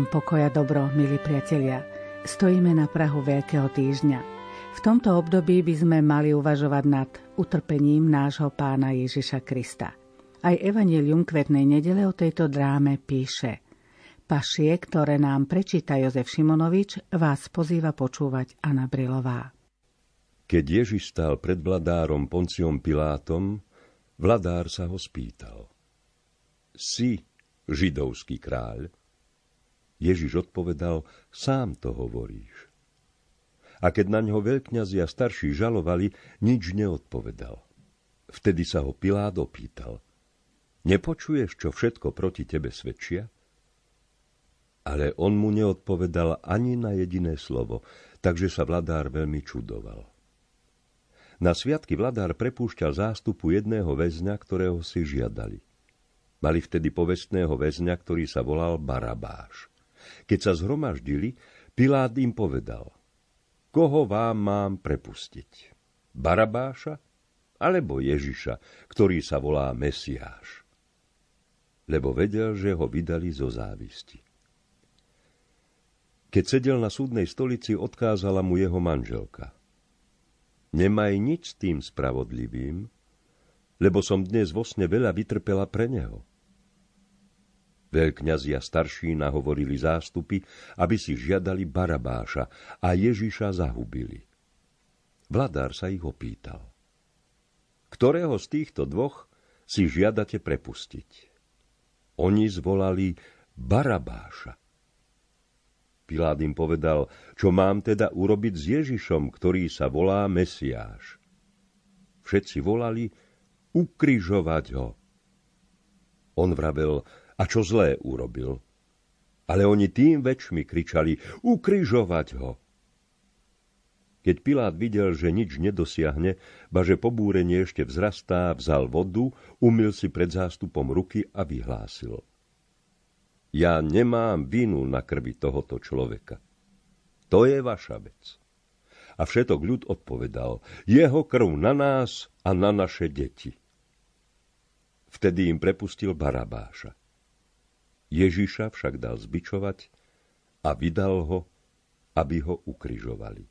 vám pokoja dobro, milí priatelia. Stojíme na Prahu Veľkého týždňa. V tomto období by sme mali uvažovať nad utrpením nášho pána Ježiša Krista. Aj Evangelium kvetnej nedele o tejto dráme píše Pašie, ktoré nám prečíta Jozef Šimonovič, vás pozýva počúvať Anna Brilová. Keď Ježiš stal pred vladárom Ponciom Pilátom, vladár sa ho spýtal. Si židovský kráľ? Ježiš odpovedal, sám to hovoríš. A keď na ňo veľkňazi a starší žalovali, nič neodpovedal. Vtedy sa ho Pilát opýtal. Nepočuješ, čo všetko proti tebe svedčia? Ale on mu neodpovedal ani na jediné slovo, takže sa vladár veľmi čudoval. Na sviatky vladár prepúšťal zástupu jedného väzňa, ktorého si žiadali. Mali vtedy povestného väzňa, ktorý sa volal Barabáš. Keď sa zhromaždili, Pilát im povedal, koho vám mám prepustiť? Barabáša alebo Ježiša, ktorý sa volá Mesiáš? Lebo vedel, že ho vydali zo závisti. Keď sedel na súdnej stolici, odkázala mu jeho manželka. Nemaj nič s tým spravodlivým, lebo som dnes vo sne veľa vytrpela pre neho. Veľkňazi a starší nahovorili zástupy, aby si žiadali Barabáša a Ježiša zahubili. Vladár sa ich opýtal. Ktorého z týchto dvoch si žiadate prepustiť? Oni zvolali Barabáša. Pilát im povedal, čo mám teda urobiť s Ježišom, ktorý sa volá Mesiáš. Všetci volali ukrižovať ho. On vravel, a čo zlé urobil. Ale oni tým väčšmi kričali, ukrižovať ho. Keď Pilát videl, že nič nedosiahne, ba že pobúrenie ešte vzrastá, vzal vodu, umil si pred zástupom ruky a vyhlásil. Ja nemám vinu na krvi tohoto človeka. To je vaša vec. A všetok ľud odpovedal, jeho krv na nás a na naše deti. Vtedy im prepustil Barabáša. Ježiša však dal zbičovať a vydal ho, aby ho ukrižovali.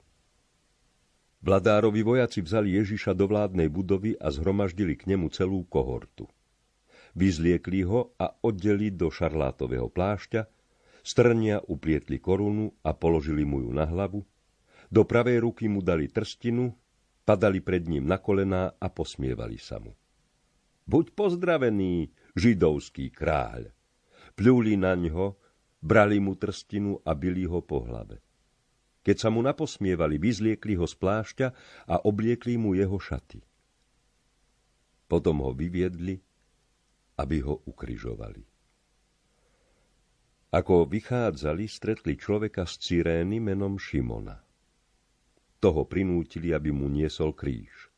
Vladárovi vojaci vzali Ježiša do vládnej budovy a zhromaždili k nemu celú kohortu. Vyzliekli ho a oddeli do šarlátového plášťa, strnia uplietli korunu a položili mu ju na hlavu, do pravej ruky mu dali trstinu, padali pred ním na kolená a posmievali sa mu. Buď pozdravený, židovský kráľ! Pľúli na ňo, brali mu trstinu a byli ho po hlave. Keď sa mu naposmievali, vyzliekli ho z plášťa a obliekli mu jeho šaty. Potom ho vyviedli, aby ho ukryžovali. Ako vychádzali, stretli človeka z Cyrény menom Šimona. Toho prinútili, aby mu niesol kríž.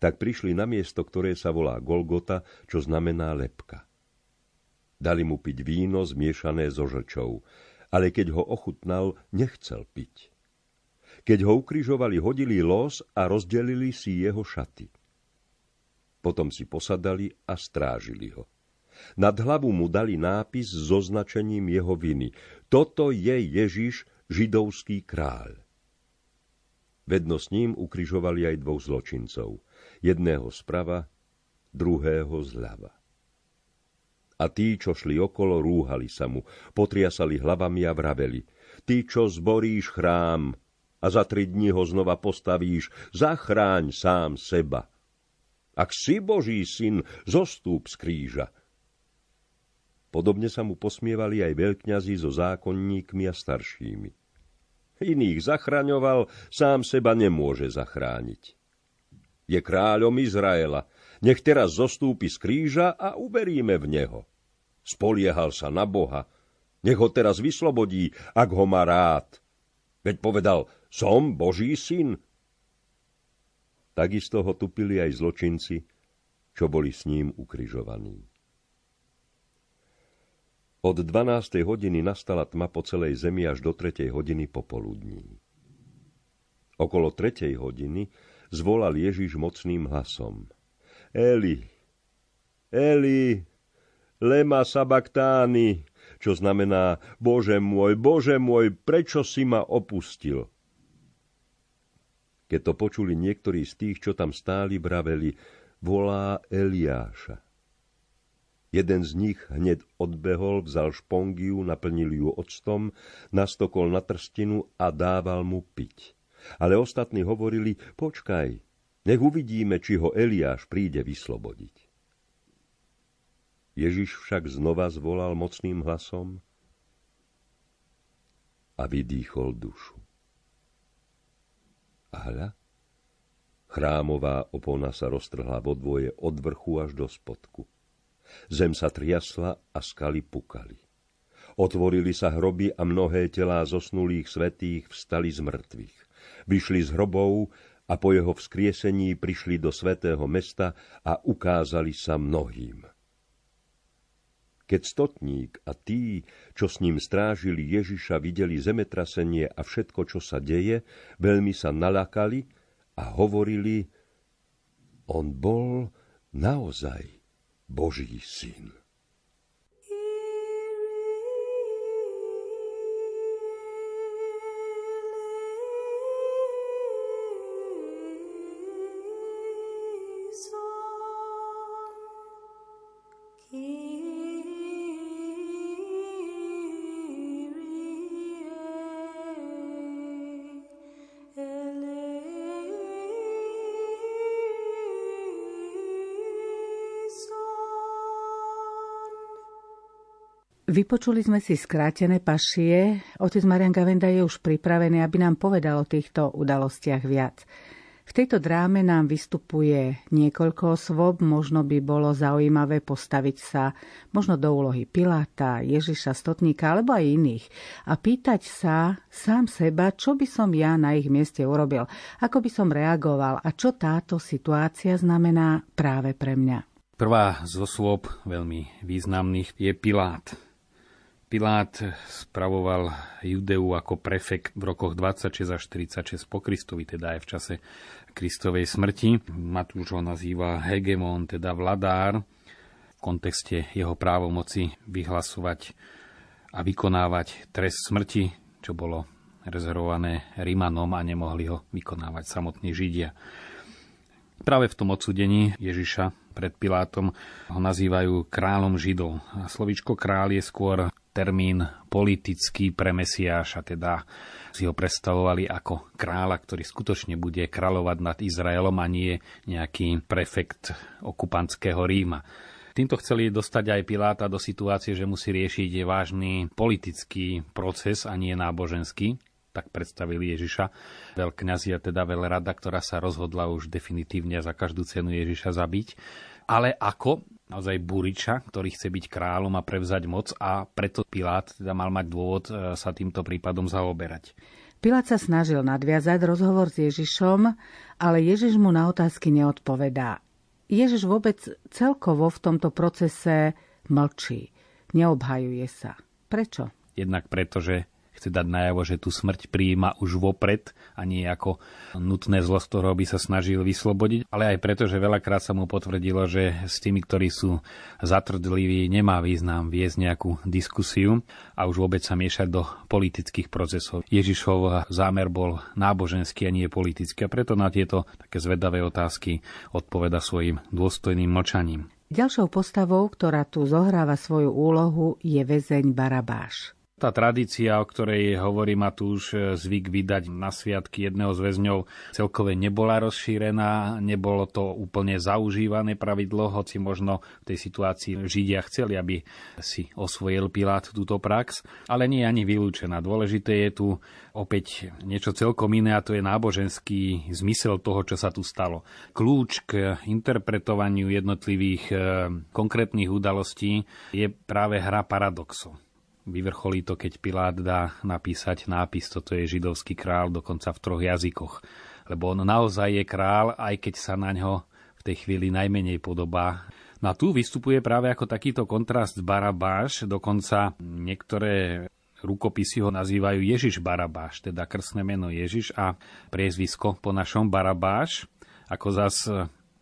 Tak prišli na miesto, ktoré sa volá Golgota, čo znamená lepka. Dali mu piť víno zmiešané so žlčou, ale keď ho ochutnal, nechcel piť. Keď ho ukrižovali, hodili los a rozdelili si jeho šaty. Potom si posadali a strážili ho. Nad hlavu mu dali nápis s označením jeho viny. Toto je Ježiš, židovský kráľ. Vedno s ním ukrižovali aj dvoch zločincov. Jedného zprava, druhého zľava. A tí, čo šli okolo, rúhali sa mu, potriasali hlavami a vraveli. Ty, čo zboríš chrám a za tri dni ho znova postavíš, zachráň sám seba. Ak si Boží syn, zostúp z kríža. Podobne sa mu posmievali aj veľkňazi so zákonníkmi a staršími. Iných zachraňoval, sám seba nemôže zachrániť. Je kráľom Izraela, nech teraz zostúpi z kríža a uveríme v neho. Spoliehal sa na Boha. Nech ho teraz vyslobodí, ak ho má rád. Veď povedal, som Boží syn. Takisto ho tupili aj zločinci, čo boli s ním ukrižovaní. Od 12. hodiny nastala tma po celej zemi až do 3. hodiny popoludní. Okolo 3. hodiny zvolal Ježiš mocným hlasom. Eli, Eli, lema sabaktány, čo znamená Bože môj, Bože môj, prečo si ma opustil? Keď to počuli niektorí z tých, čo tam stáli, braveli, volá Eliáša. Jeden z nich hneď odbehol, vzal špongiu, naplnil ju octom, nastokol na trstinu a dával mu piť. Ale ostatní hovorili, počkaj, nech uvidíme, či ho Eliáš príde vyslobodiť. Ježiš však znova zvolal mocným hlasom a vydýchol dušu. A hľa, chrámová opona sa roztrhla vo dvoje od vrchu až do spodku. Zem sa triasla a skaly pukali. Otvorili sa hroby a mnohé telá zosnulých svetých vstali z mŕtvych. Vyšli z hrobov a po jeho vzkriesení prišli do svätého mesta a ukázali sa mnohým. Keď stotník a tí, čo s ním strážili Ježiša, videli zemetrasenie a všetko, čo sa deje, veľmi sa nalakali a hovorili, on bol naozaj Boží syn. Vypočuli sme si skrátené pašie. Otec Marian Gavenda je už pripravený, aby nám povedal o týchto udalostiach viac. V tejto dráme nám vystupuje niekoľko osôb, možno by bolo zaujímavé postaviť sa možno do úlohy Piláta, Ježiša Stotníka alebo aj iných a pýtať sa sám seba, čo by som ja na ich mieste urobil, ako by som reagoval a čo táto situácia znamená práve pre mňa. Prvá z osôb veľmi významných je Pilát. Pilát spravoval Judeu ako prefekt v rokoch 26 až 46 po Kristovi, teda aj v čase Kristovej smrti. Matúš ho nazýva hegemon, teda vladár, v kontexte jeho právomoci vyhlasovať a vykonávať trest smrti, čo bolo rezervované Rímanom a nemohli ho vykonávať samotní Židia. Práve v tom odsudení Ježiša pred Pilátom ho nazývajú kráľom Židov. A slovičko kráľ je skôr termín politický pre Mesiáša, teda si ho predstavovali ako kráľa, ktorý skutočne bude kráľovať nad Izraelom a nie nejaký prefekt okupantského Ríma. Týmto chceli dostať aj Piláta do situácie, že musí riešiť vážny politický proces a nie náboženský. Tak predstavili Ježiša. Veľkňazi a teda veľrada, ktorá sa rozhodla už definitívne za každú cenu Ježiša zabiť. Ale ako? Naozaj Buriča, ktorý chce byť kráľom a prevzať moc a preto Pilát teda mal mať dôvod e, sa týmto prípadom zaoberať. Pilát sa snažil nadviazať rozhovor s Ježišom, ale Ježiš mu na otázky neodpovedá. Ježiš vôbec celkovo v tomto procese mlčí, neobhajuje sa. Prečo? Jednak preto, že chce dať najavo, že tú smrť prijíma už vopred a nie ako nutné zlo, z ktorého by sa snažil vyslobodiť, ale aj preto, že veľakrát sa mu potvrdilo, že s tými, ktorí sú zatvrdliví, nemá význam viesť nejakú diskusiu a už vôbec sa miešať do politických procesov. Ježišov zámer bol náboženský a nie politický a preto na tieto také zvedavé otázky odpoveda svojim dôstojným mlčaním. Ďalšou postavou, ktorá tu zohráva svoju úlohu, je väzeň Barabáš. Tá tradícia, o ktorej hovorí Matúš, e, zvyk vydať na sviatky jedného z väzňov, celkové nebola rozšírená, nebolo to úplne zaužívané pravidlo, hoci možno v tej situácii Židia chceli, aby si osvojil Pilát túto prax, ale nie je ani vylúčená. Dôležité je tu opäť niečo celkom iné a to je náboženský zmysel toho, čo sa tu stalo. Kľúč k interpretovaniu jednotlivých e, konkrétnych udalostí je práve hra paradoxov. Vyvrcholí to, keď Pilát dá napísať nápis, toto je židovský král, dokonca v troch jazykoch. Lebo on naozaj je král, aj keď sa na ňo v tej chvíli najmenej podobá. No a tu vystupuje práve ako takýto kontrast Barabáš, dokonca niektoré rukopisy ho nazývajú Ježiš Barabáš, teda krstné meno Ježiš a priezvisko po našom Barabáš, ako zas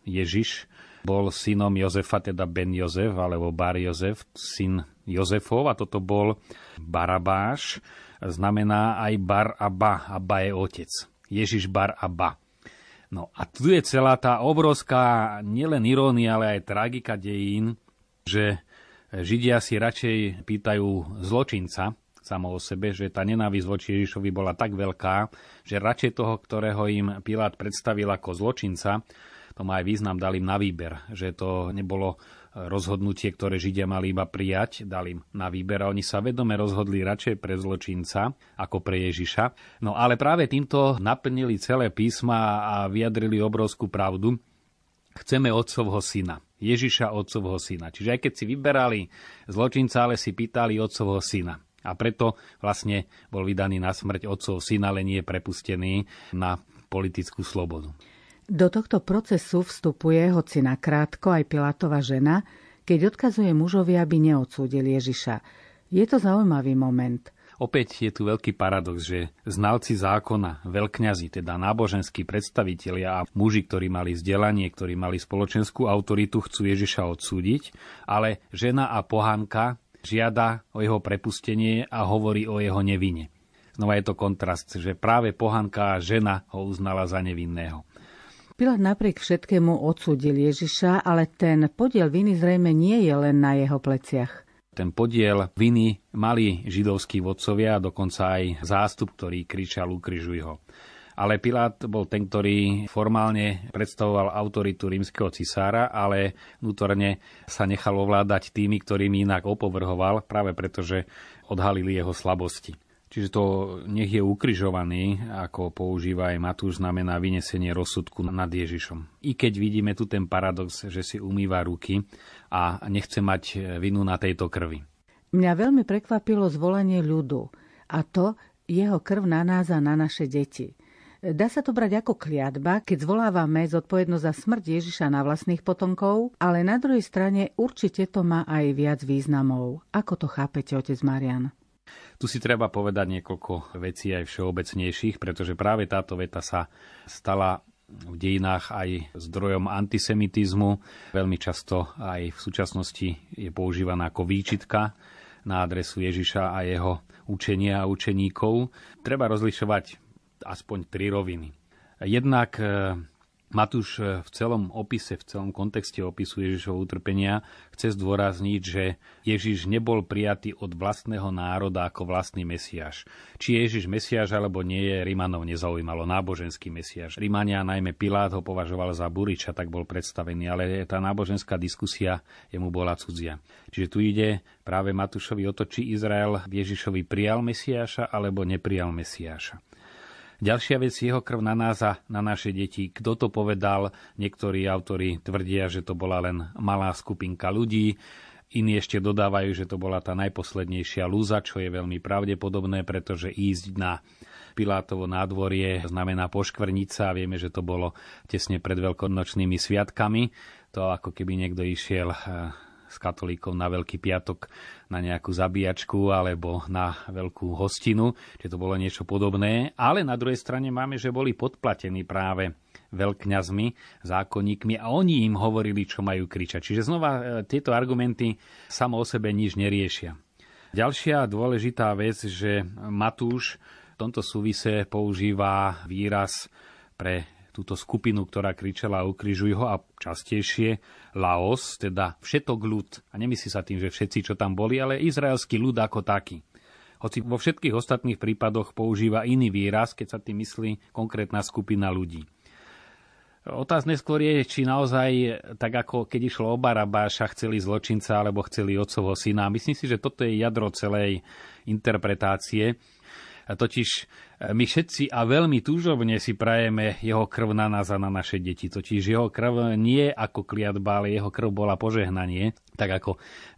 Ježiš bol synom Jozefa, teda Ben Jozef, alebo Bar Jozef, syn Jozefov a toto bol Barabáš, znamená aj Bar a Ba. Abba je otec. Ježiš Bar a Ba. No a tu je celá tá obrovská nielen irónia, ale aj tragika dejín, že Židia si radšej pýtajú zločinca, samo o sebe, že tá nenávisť voči Ježišovi bola tak veľká, že radšej toho, ktorého im Pilát predstavil ako zločinca, to má aj význam, dal im na výber, že to nebolo rozhodnutie, ktoré Židia mali iba prijať, dali im na výber a oni sa vedome rozhodli radšej pre zločinca ako pre Ježiša. No ale práve týmto naplnili celé písma a vyjadrili obrovskú pravdu. Chceme otcovho syna. Ježiša otcovho syna. Čiže aj keď si vyberali zločinca, ale si pýtali otcovho syna. A preto vlastne bol vydaný na smrť otcov syn, ale nie prepustený na politickú slobodu. Do tohto procesu vstupuje, hoci nakrátko, aj Pilátova žena, keď odkazuje mužovi, aby neodsúdil Ježiša. Je to zaujímavý moment. Opäť je tu veľký paradox, že znalci zákona, veľkňazi, teda náboženskí predstavitelia a muži, ktorí mali vzdelanie, ktorí mali spoločenskú autoritu, chcú Ježiša odsúdiť, ale žena a pohanka žiada o jeho prepustenie a hovorí o jeho nevine. Znova je to kontrast, že práve pohanká žena ho uznala za nevinného. Pilát napriek všetkému odsúdil Ježiša, ale ten podiel viny zrejme nie je len na jeho pleciach. Ten podiel viny mali židovskí vodcovia dokonca aj zástup, ktorý kričal ukrižuj ho. Ale Pilát bol ten, ktorý formálne predstavoval autoritu rímskeho cisára, ale vnútorne sa nechal ovládať tými, ktorými inak opovrhoval, práve preto, že odhalili jeho slabosti. Čiže to nech je ukrižovaný, ako používa aj Matúš, znamená vynesenie rozsudku nad Ježišom. I keď vidíme tu ten paradox, že si umýva ruky a nechce mať vinu na tejto krvi. Mňa veľmi prekvapilo zvolenie ľudu a to jeho krv na nás a na naše deti. Dá sa to brať ako kliatba, keď zvolávame zodpovednosť za smrť Ježiša na vlastných potomkov, ale na druhej strane určite to má aj viac významov. Ako to chápete, otec Marian? Tu si treba povedať niekoľko vecí aj všeobecnejších, pretože práve táto veta sa stala v dejinách aj zdrojom antisemitizmu. Veľmi často aj v súčasnosti je používaná ako výčitka na adresu Ježiša a jeho učenia a učeníkov. Treba rozlišovať aspoň tri roviny. Jednak Matúš e, v celom opise, v celom kontexte opisu Ježišovho utrpenia chce zdôrazniť, že Ježiš nebol prijatý od vlastného národa ako vlastný Mesiáš. Či je Ježiš Mesiáš alebo nie je, Rimanov nezaujímalo náboženský Mesiáš. Rimania, najmä Pilát, ho považoval za Buriča, tak bol predstavený, ale tá náboženská diskusia jemu bola cudzia. Čiže tu ide práve Matúšovi o to, či Izrael Ježišovi prijal Mesiáša alebo neprijal Mesiáša. Ďalšia vec, jeho krv na nás a na naše deti. Kto to povedal? Niektorí autori tvrdia, že to bola len malá skupinka ľudí. Iní ešte dodávajú, že to bola tá najposlednejšia lúza, čo je veľmi pravdepodobné, pretože ísť na Pilátovo nádvorie znamená poškvrnica a vieme, že to bolo tesne pred veľkonočnými sviatkami. To ako keby niekto išiel eh, s katolíkov na Veľký piatok na nejakú zabíjačku alebo na veľkú hostinu, že to bolo niečo podobné. Ale na druhej strane máme, že boli podplatení práve veľkňazmi, zákonníkmi a oni im hovorili, čo majú kričať. Čiže znova e, tieto argumenty samo o sebe nič neriešia. Ďalšia dôležitá vec, že Matúš v tomto súvise používa výraz pre túto skupinu, ktorá kričala ukrižuj ho a častejšie Laos, teda všetok ľud. A nemyslí sa tým, že všetci, čo tam boli, ale izraelský ľud ako taký. Hoci vo všetkých ostatných prípadoch používa iný výraz, keď sa tým myslí konkrétna skupina ľudí. Otázne skôr je, či naozaj, tak ako keď išlo o Barabáša, chceli zločinca alebo chceli otcovho syna. Myslím si, že toto je jadro celej interpretácie. Totiž my všetci a veľmi túžobne si prajeme jeho krv na nás a na naše deti. Totiž jeho krv nie ako kliatba, ale jeho krv bola požehnanie. Tak ako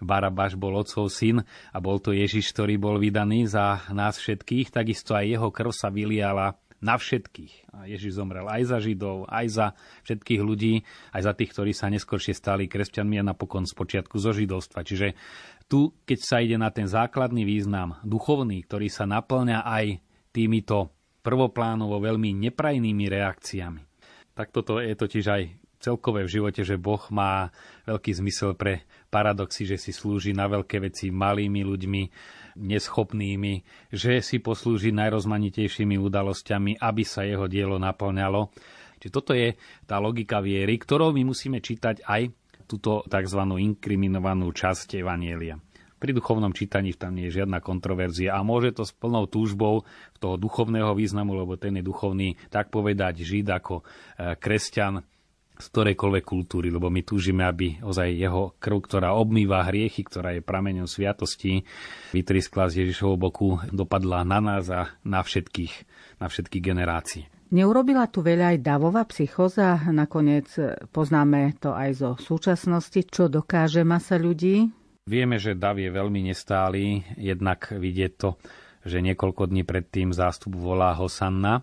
Barabáš bol otcov syn a bol to Ježiš, ktorý bol vydaný za nás všetkých, takisto aj jeho krv sa vyliala na všetkých. A Ježiš zomrel aj za Židov, aj za všetkých ľudí, aj za tých, ktorí sa neskôršie stali kresťanmi a napokon z počiatku zo židovstva. Čiže tu, keď sa ide na ten základný význam, duchovný, ktorý sa naplňa aj týmito prvoplánovo veľmi neprajnými reakciami. Tak toto je totiž aj celkové v živote, že Boh má veľký zmysel pre paradoxy, že si slúži na veľké veci malými ľuďmi, neschopnými, že si poslúži najrozmanitejšími udalosťami, aby sa jeho dielo naplňalo. Čiže toto je tá logika viery, ktorou my musíme čítať aj túto tzv. inkriminovanú časť Evanielia. Pri duchovnom čítaní tam nie je žiadna kontroverzia a môže to s plnou túžbou toho duchovného významu, lebo ten je duchovný, tak povedať žid ako e, kresťan z ktorejkoľvek kultúry, lebo my túžime, aby ozaj jeho krv, ktorá obmýva hriechy, ktorá je prameňom sviatosti, vytriskla z Ježišovho boku, dopadla na nás a na všetkých, na všetky generácie. Neurobila tu veľa aj davová psychoza? Nakoniec poznáme to aj zo súčasnosti, čo dokáže masa ľudí? Vieme, že dav je veľmi nestály, jednak vidieť to, že niekoľko dní predtým zástup volá Hosanna.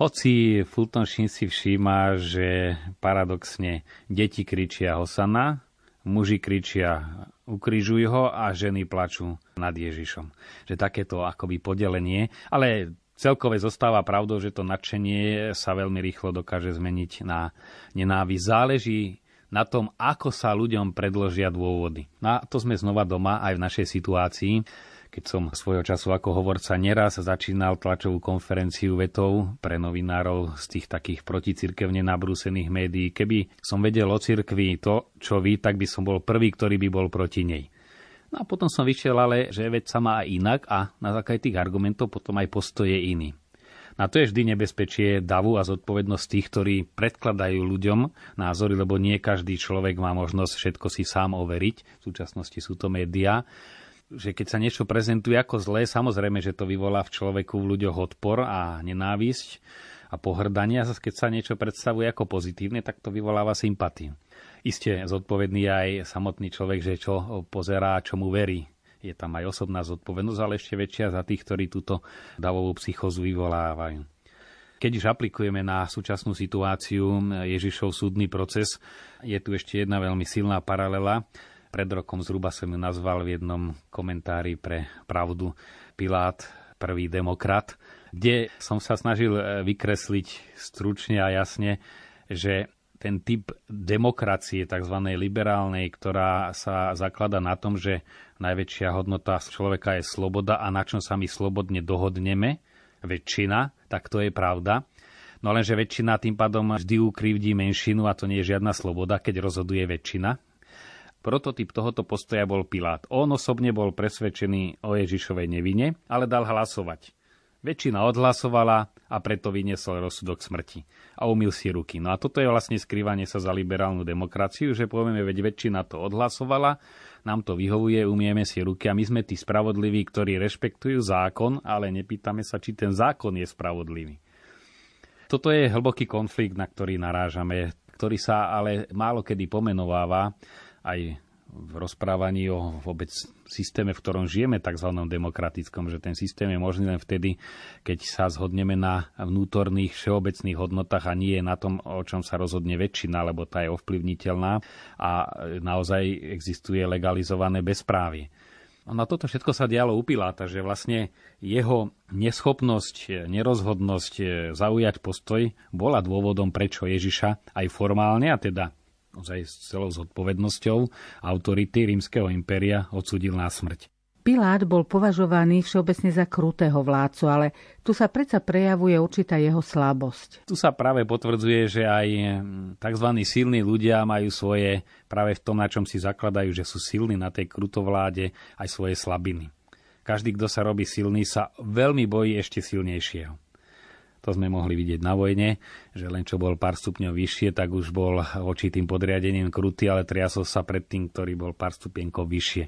Hoci Fulton Sheen si všíma, že paradoxne deti kričia Hosanna, muži kričia ukrižuj ho a ženy plačú nad Ježišom. Že takéto akoby podelenie, ale celkové zostáva pravdou, že to nadšenie sa veľmi rýchlo dokáže zmeniť na nenávisť. Záleží na tom, ako sa ľuďom predložia dôvody. No a to sme znova doma aj v našej situácii. Keď som svojho času ako hovorca neraz začínal tlačovú konferenciu vetov pre novinárov z tých takých proticirkevne nabrúsených médií, keby som vedel o cirkvi to, čo vy, tak by som bol prvý, ktorý by bol proti nej. No a potom som vyšiel ale, že veď sa má inak a na základe tých argumentov potom aj postoje iný. A to je vždy nebezpečie davu a zodpovednosť tých, ktorí predkladajú ľuďom názory, lebo nie každý človek má možnosť všetko si sám overiť. V súčasnosti sú to médiá že keď sa niečo prezentuje ako zlé, samozrejme, že to vyvolá v človeku v ľuďoch odpor a nenávisť a pohrdanie. A keď sa niečo predstavuje ako pozitívne, tak to vyvoláva sympatiu. Isté zodpovedný aj samotný človek, že čo pozerá, čo mu verí je tam aj osobná zodpovednosť, ale ešte väčšia za tých, ktorí túto davovú psychozu vyvolávajú. Keď už aplikujeme na súčasnú situáciu Ježišov súdny proces, je tu ešte jedna veľmi silná paralela. Pred rokom zhruba som ju nazval v jednom komentári pre pravdu Pilát, prvý demokrat, kde som sa snažil vykresliť stručne a jasne, že ten typ demokracie, tzv. liberálnej, ktorá sa zaklada na tom, že najväčšia hodnota človeka je sloboda a na čom sa my slobodne dohodneme, väčšina, tak to je pravda. No lenže väčšina tým pádom vždy ukrivdí menšinu a to nie je žiadna sloboda, keď rozhoduje väčšina. Prototyp tohoto postoja bol Pilát. On osobne bol presvedčený o Ježišovej nevine, ale dal hlasovať. Väčšina odhlasovala a preto vyniesol rozsudok smrti a umil si ruky. No a toto je vlastne skrývanie sa za liberálnu demokraciu, že povieme, veď väčšina to odhlasovala, nám to vyhovuje, umieme si ruky a my sme tí spravodliví, ktorí rešpektujú zákon, ale nepýtame sa, či ten zákon je spravodlivý. Toto je hlboký konflikt, na ktorý narážame, ktorý sa ale málo kedy pomenováva aj v rozprávaní o vôbec systéme, v ktorom žijeme, tzv. demokratickom, že ten systém je možný len vtedy, keď sa zhodneme na vnútorných všeobecných hodnotách a nie na tom, o čom sa rozhodne väčšina, lebo tá je ovplyvniteľná a naozaj existuje legalizované bezprávie. No toto všetko sa dialo u Piláta, že vlastne jeho neschopnosť, nerozhodnosť zaujať postoj bola dôvodom, prečo Ježiša aj formálne, a teda ozaj s celou zodpovednosťou autority rímskeho impéria odsudil na smrť. Pilát bol považovaný všeobecne za krutého vládcu, ale tu sa predsa prejavuje určitá jeho slabosť. Tu sa práve potvrdzuje, že aj tzv. silní ľudia majú svoje, práve v tom, na čom si zakladajú, že sú silní na tej krutovláde, aj svoje slabiny. Každý, kto sa robí silný, sa veľmi bojí ešte silnejšieho. To sme mohli vidieť na vojne, že len čo bol pár stupňov vyššie, tak už bol voči tým podriadením krutý, ale triasol sa pred tým, ktorý bol pár stupienkov vyššie.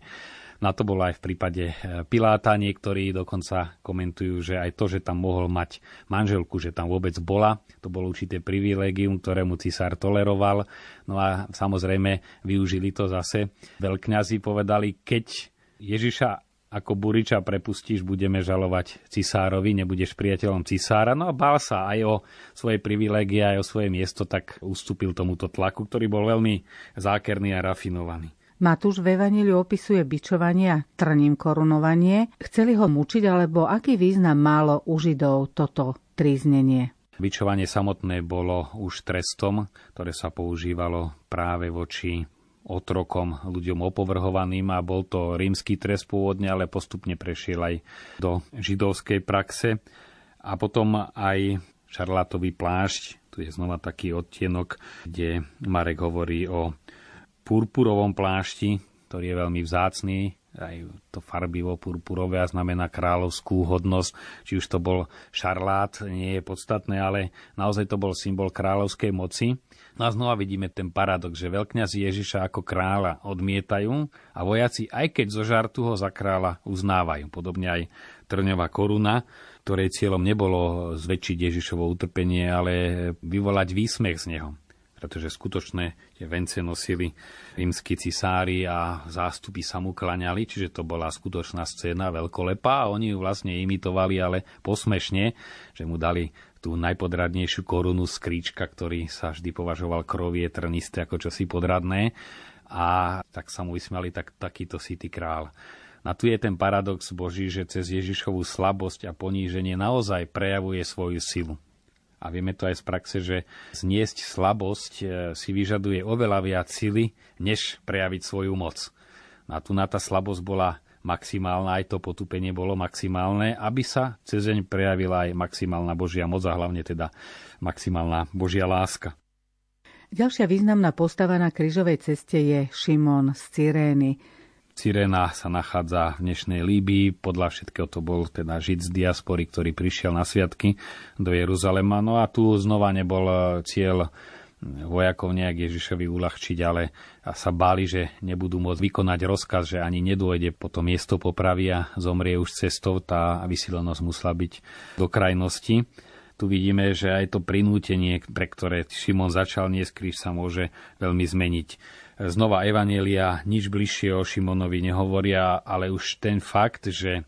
Na to bolo aj v prípade e, Piláta. Niektorí dokonca komentujú, že aj to, že tam mohol mať manželku, že tam vôbec bola, to bolo určité privilégium, ktorému cisár toleroval. No a samozrejme využili to zase. Veľkňazi povedali, keď Ježiša ako Buriča prepustíš, budeme žalovať cisárovi, nebudeš priateľom cisára. No a bál sa aj o svoje privilégie, aj o svoje miesto, tak ustúpil tomuto tlaku, ktorý bol veľmi zákerný a rafinovaný. Matúš v Evaníliu opisuje bičovanie a trním korunovanie. Chceli ho mučiť, alebo aký význam málo u Židov toto tríznenie? Vyčovanie samotné bolo už trestom, ktoré sa používalo práve voči otrokom, ľuďom opovrhovaným a bol to rímsky trest pôvodne, ale postupne prešiel aj do židovskej praxe. A potom aj šarlátový plášť, tu je znova taký odtienok, kde Marek hovorí o purpurovom plášti, ktorý je veľmi vzácný, aj to farbivo purpurové a znamená kráľovskú hodnosť. Či už to bol šarlát, nie je podstatné, ale naozaj to bol symbol kráľovskej moci. No a znova vidíme ten paradox, že veľkňazi Ježiša ako kráľa odmietajú a vojaci, aj keď zo žartu ho za kráľa uznávajú. Podobne aj trňová koruna, ktorej cieľom nebolo zväčšiť Ježišovo utrpenie, ale vyvolať výsmech z neho pretože skutočné tie vence nosili rímsky cisári a zástupy sa mu klaňali, čiže to bola skutočná scéna veľkolepá a oni ju vlastne imitovali, ale posmešne, že mu dali tú najpodradnejšiu korunu z kríčka, ktorý sa vždy považoval krovie trnisté ako čosi podradné a tak sa mu vysmiali, tak takýto si král. A tu je ten paradox Boží, že cez Ježišovú slabosť a poníženie naozaj prejavuje svoju silu a vieme to aj z praxe, že zniesť slabosť e, si vyžaduje oveľa viac sily, než prejaviť svoju moc. A tu na tá slabosť bola maximálna, aj to potupenie bolo maximálne, aby sa cez deň prejavila aj maximálna Božia moc a hlavne teda maximálna Božia láska. Ďalšia významná postava na krížovej ceste je Šimon z Cyrény. Cyrena sa nachádza v dnešnej Líbii. Podľa všetkého to bol teda žid z diaspory, ktorý prišiel na sviatky do Jeruzalema. No a tu znova nebol e, cieľ vojakov nejak Ježišovi uľahčiť, ale sa báli, že nebudú môcť vykonať rozkaz, že ani nedôjde po to miesto popravy a zomrie už cestou. Tá vysilenosť musela byť do krajnosti. Tu vidíme, že aj to prinútenie, pre ktoré Šimon začal niesť kríž, sa môže veľmi zmeniť znova Evanielia nič bližšie o Šimonovi nehovoria, ale už ten fakt, že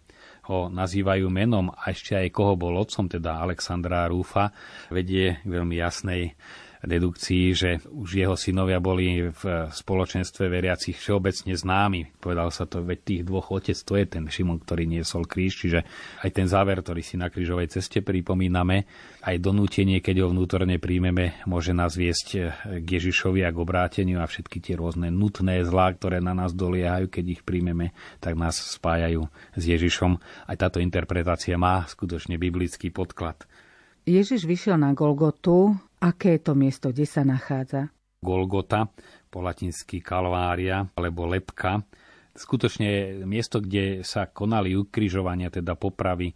ho nazývajú menom a ešte aj koho bol otcom, teda Alexandra Rúfa, vedie veľmi jasnej dedukcii, že už jeho synovia boli v spoločenstve veriacich všeobecne známi. Povedal sa to, veď tých dvoch otec, to je ten Šimon, ktorý niesol kríž, čiže aj ten záver, ktorý si na krížovej ceste pripomíname, aj donútenie, keď ho vnútorne príjmeme, môže nás viesť k Ježišovi a k obráteniu a všetky tie rôzne nutné zlá, ktoré na nás doliehajú, keď ich príjmeme, tak nás spájajú s Ježišom. Aj táto interpretácia má skutočne biblický podklad. Ježiš vyšiel na Golgotu, Aké to miesto, kde sa nachádza? Golgota, po latinsky Kalvária alebo Lepka. Skutočne miesto, kde sa konali ukrižovania, teda popravy,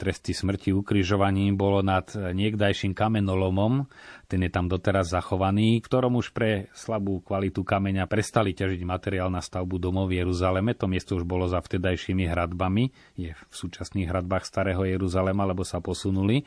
tresty smrti ukrižovaním bolo nad niekdajším kamenolomom, ten je tam doteraz zachovaný, v ktorom už pre slabú kvalitu kameňa prestali ťažiť materiál na stavbu domov v Jeruzaleme. To miesto už bolo za vtedajšími hradbami, je v súčasných hradbách starého Jeruzalema, lebo sa posunuli.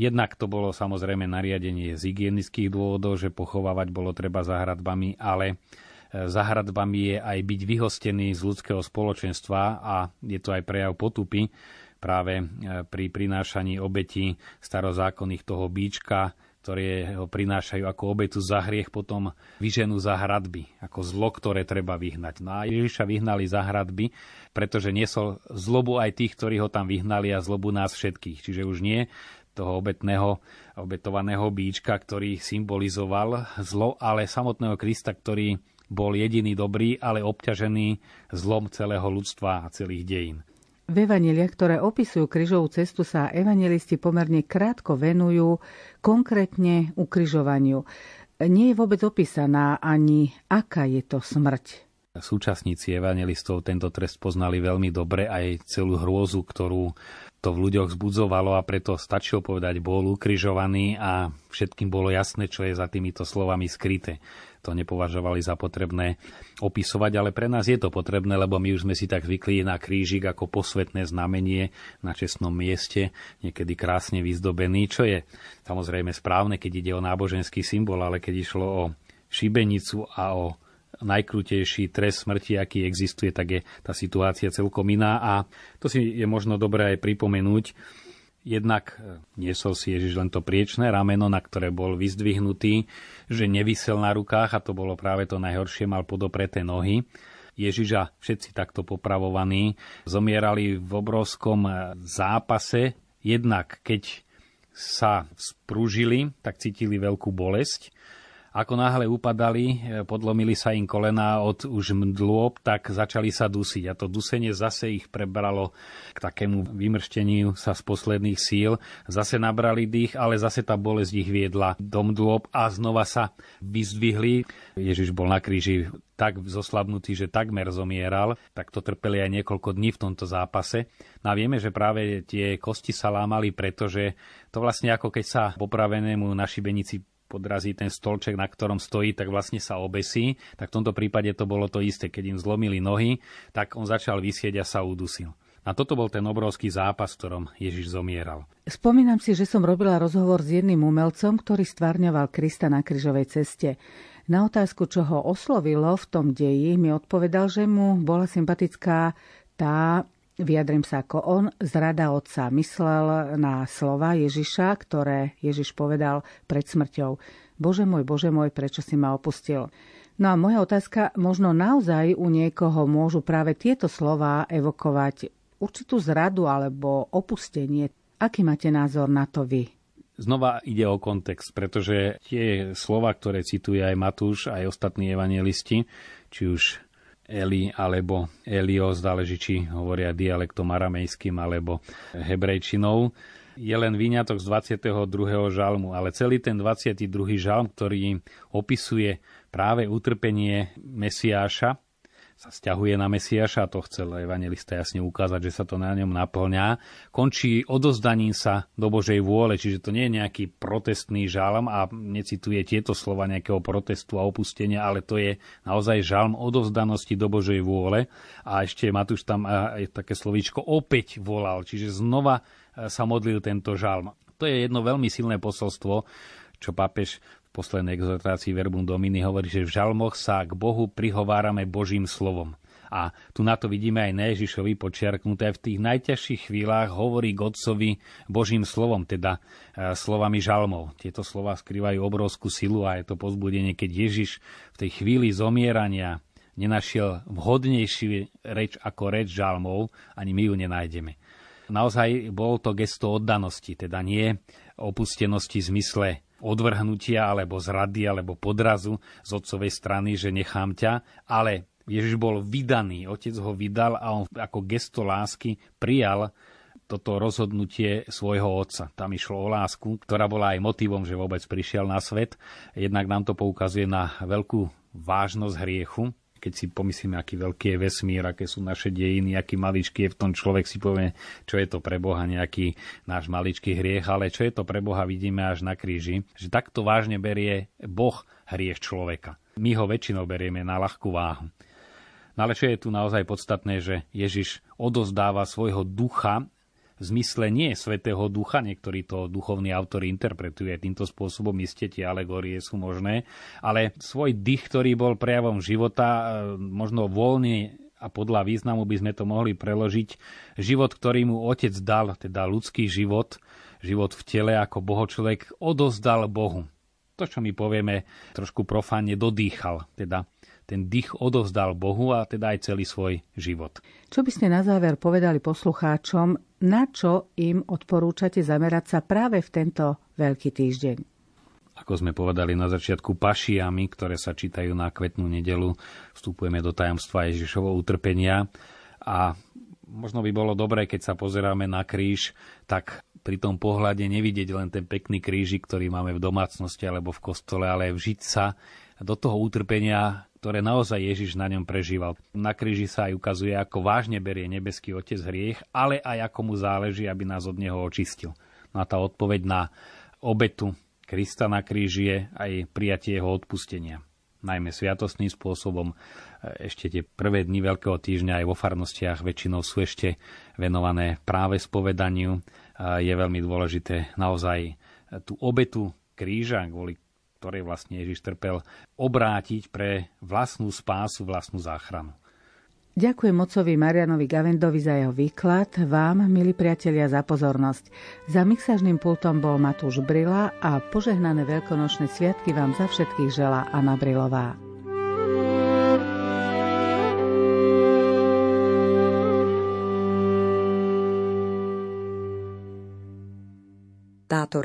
Jednak to bolo samozrejme nariadenie z hygienických dôvodov, že pochovávať bolo treba za hradbami, ale e, za hradbami je aj byť vyhostený z ľudského spoločenstva a je to aj prejav potupy práve e, pri prinášaní obeti starozákonných toho bíčka, ktoré ho prinášajú ako obetu za hriech, potom vyženú za hradby, ako zlo, ktoré treba vyhnať. No a Ježiša vyhnali za hradby, pretože niesol zlobu aj tých, ktorí ho tam vyhnali a zlobu nás všetkých. Čiže už nie toho obetného, obetovaného bíčka, ktorý symbolizoval zlo, ale samotného Krista, ktorý bol jediný dobrý, ale obťažený zlom celého ľudstva a celých dejín. V evaneliach, ktoré opisujú kryžovú cestu, sa evangelisti pomerne krátko venujú konkrétne ukryžovaniu. Nie je vôbec opísaná ani, aká je to smrť. Súčasníci evangelistov tento trest poznali veľmi dobre aj celú hrôzu, ktorú to v ľuďoch zbudzovalo a preto stačilo povedať bol ukrižovaný a všetkým bolo jasné, čo je za týmito slovami skryté. To nepovažovali za potrebné opisovať, ale pre nás je to potrebné, lebo my už sme si tak zvykli na krížik ako posvetné znamenie na čestnom mieste, niekedy krásne vyzdobený, čo je samozrejme správne, keď ide o náboženský symbol, ale keď išlo o šibenicu a o najkrutejší trest smrti, aký existuje, tak je tá situácia celkom iná a to si je možno dobré aj pripomenúť. Jednak e, niesol si Ježiš len to priečné rameno, na ktoré bol vyzdvihnutý, že nevysel na rukách a to bolo práve to najhoršie, mal podopreté nohy. Ježiša všetci takto popravovaní zomierali v obrovskom e, zápase, jednak keď sa sprúžili, tak cítili veľkú bolesť ako náhle upadali, e, podlomili sa im kolena od už mdlôb, tak začali sa dusiť. A to dusenie zase ich prebralo k takému vymršteniu sa z posledných síl. Zase nabrali dých, ale zase tá bolesť ich viedla do mdlôb a znova sa vyzdvihli. Ježiš bol na kríži tak zoslabnutý, že takmer zomieral, tak to trpeli aj niekoľko dní v tomto zápase. No a vieme, že práve tie kosti sa lámali, pretože to vlastne ako keď sa popravenému na šibenici podrazí ten stolček, na ktorom stojí, tak vlastne sa obesí. Tak v tomto prípade to bolo to isté. Keď im zlomili nohy, tak on začal vysieť a sa udusil. A toto bol ten obrovský zápas, v ktorom Ježiš zomieral. Spomínam si, že som robila rozhovor s jedným umelcom, ktorý stvárňoval Krista na kryžovej ceste. Na otázku, čo ho oslovilo v tom deji, mi odpovedal, že mu bola sympatická tá Vyjadrím sa ako on, zrada otca. Myslel na slova Ježiša, ktoré Ježiš povedal pred smrťou. Bože môj, Bože môj, prečo si ma opustil? No a moja otázka, možno naozaj u niekoho môžu práve tieto slova evokovať určitú zradu alebo opustenie. Aký máte názor na to vy? Znova ide o kontext, pretože tie slova, ktoré cituje aj Matúš, aj ostatní evangelisti, či už Eli alebo Elios, záleží či hovoria dialektom aramejským alebo hebrejčinou, je len výňatok z 22. žalmu, ale celý ten 22. žalm, ktorý opisuje práve utrpenie Mesiáša, sa stiahuje na Mesiaša, to chcel evangelista jasne ukázať, že sa to na ňom naplňa, končí odozdaním sa do Božej vôle, čiže to nie je nejaký protestný žalm a necituje tieto slova nejakého protestu a opustenia, ale to je naozaj žalm odovzdanosti do Božej vôle. A ešte Matúš tam aj také slovíčko opäť volal, čiže znova e, sa modlil tento žalm. To je jedno veľmi silné posolstvo, čo pápež poslednej exhortácii Verbum Domini hovorí, že v žalmoch sa k Bohu prihovárame Božím slovom. A tu na to vidíme aj na Ježišovi počiarknuté. V tých najťažších chvíľach hovorí k Otcovi Božím slovom, teda e, slovami žalmov. Tieto slova skrývajú obrovskú silu a je to pozbudenie, keď Ježiš v tej chvíli zomierania nenašiel vhodnejší reč ako reč žalmov, ani my ju nenájdeme. Naozaj bol to gesto oddanosti, teda nie opustenosti v zmysle odvrhnutia alebo zrady alebo podrazu z otcovej strany, že nechám ťa, ale Ježiš bol vydaný, otec ho vydal a on ako gesto lásky prijal toto rozhodnutie svojho otca. Tam išlo o lásku, ktorá bola aj motivom, že vôbec prišiel na svet. Jednak nám to poukazuje na veľkú vážnosť hriechu, keď si pomyslíme, aký veľký je vesmír, aké sú naše dejiny, aký maličký je v tom človek, si povie, čo je to pre Boha nejaký náš maličký hriech, ale čo je to pre Boha, vidíme až na kríži, že takto vážne berie Boh hriech človeka. My ho väčšinou berieme na ľahkú váhu. No ale čo je tu naozaj podstatné, že Ježiš odozdáva svojho ducha v zmysle nie Svetého Ducha, niektorí to duchovní autori interpretujú týmto spôsobom, iste tie alegórie sú možné, ale svoj dých, ktorý bol prejavom života, e, možno voľne a podľa významu by sme to mohli preložiť, život, ktorý mu otec dal, teda ľudský život, život v tele ako bohočlovek, odozdal Bohu. To, čo my povieme trošku profánne, dodýchal, teda ten dých odovzdal Bohu a teda aj celý svoj život. Čo by ste na záver povedali poslucháčom, na čo im odporúčate zamerať sa práve v tento veľký týždeň? Ako sme povedali na začiatku, pašiami, ktoré sa čítajú na kvetnú nedelu, vstupujeme do tajomstva Ježišovho utrpenia a možno by bolo dobré, keď sa pozeráme na kríž, tak pri tom pohľade nevidieť len ten pekný krížik, ktorý máme v domácnosti alebo v kostole, ale vžiť sa do toho utrpenia, ktoré naozaj Ježiš na ňom prežíval. Na kríži sa aj ukazuje, ako vážne berie nebeský Otec hriech, ale aj ako mu záleží, aby nás od neho očistil. No a tá odpoveď na obetu Krista na kríži je aj prijatie jeho odpustenia. Najmä sviatostným spôsobom. Ešte tie prvé dni Veľkého týždňa aj vo farnostiach väčšinou sú ešte venované práve spovedaniu. Je veľmi dôležité naozaj tú obetu kríža, kvôli ktorej vlastne Ježiš trpel, obrátiť pre vlastnú spásu, vlastnú záchranu. Ďakujem mocovi Marianovi Gavendovi za jeho výklad, vám, milí priatelia, za pozornosť. Za mixažným pultom bol Matúš Brila a požehnané veľkonočné sviatky vám za všetkých žela Anna Brilová. Táto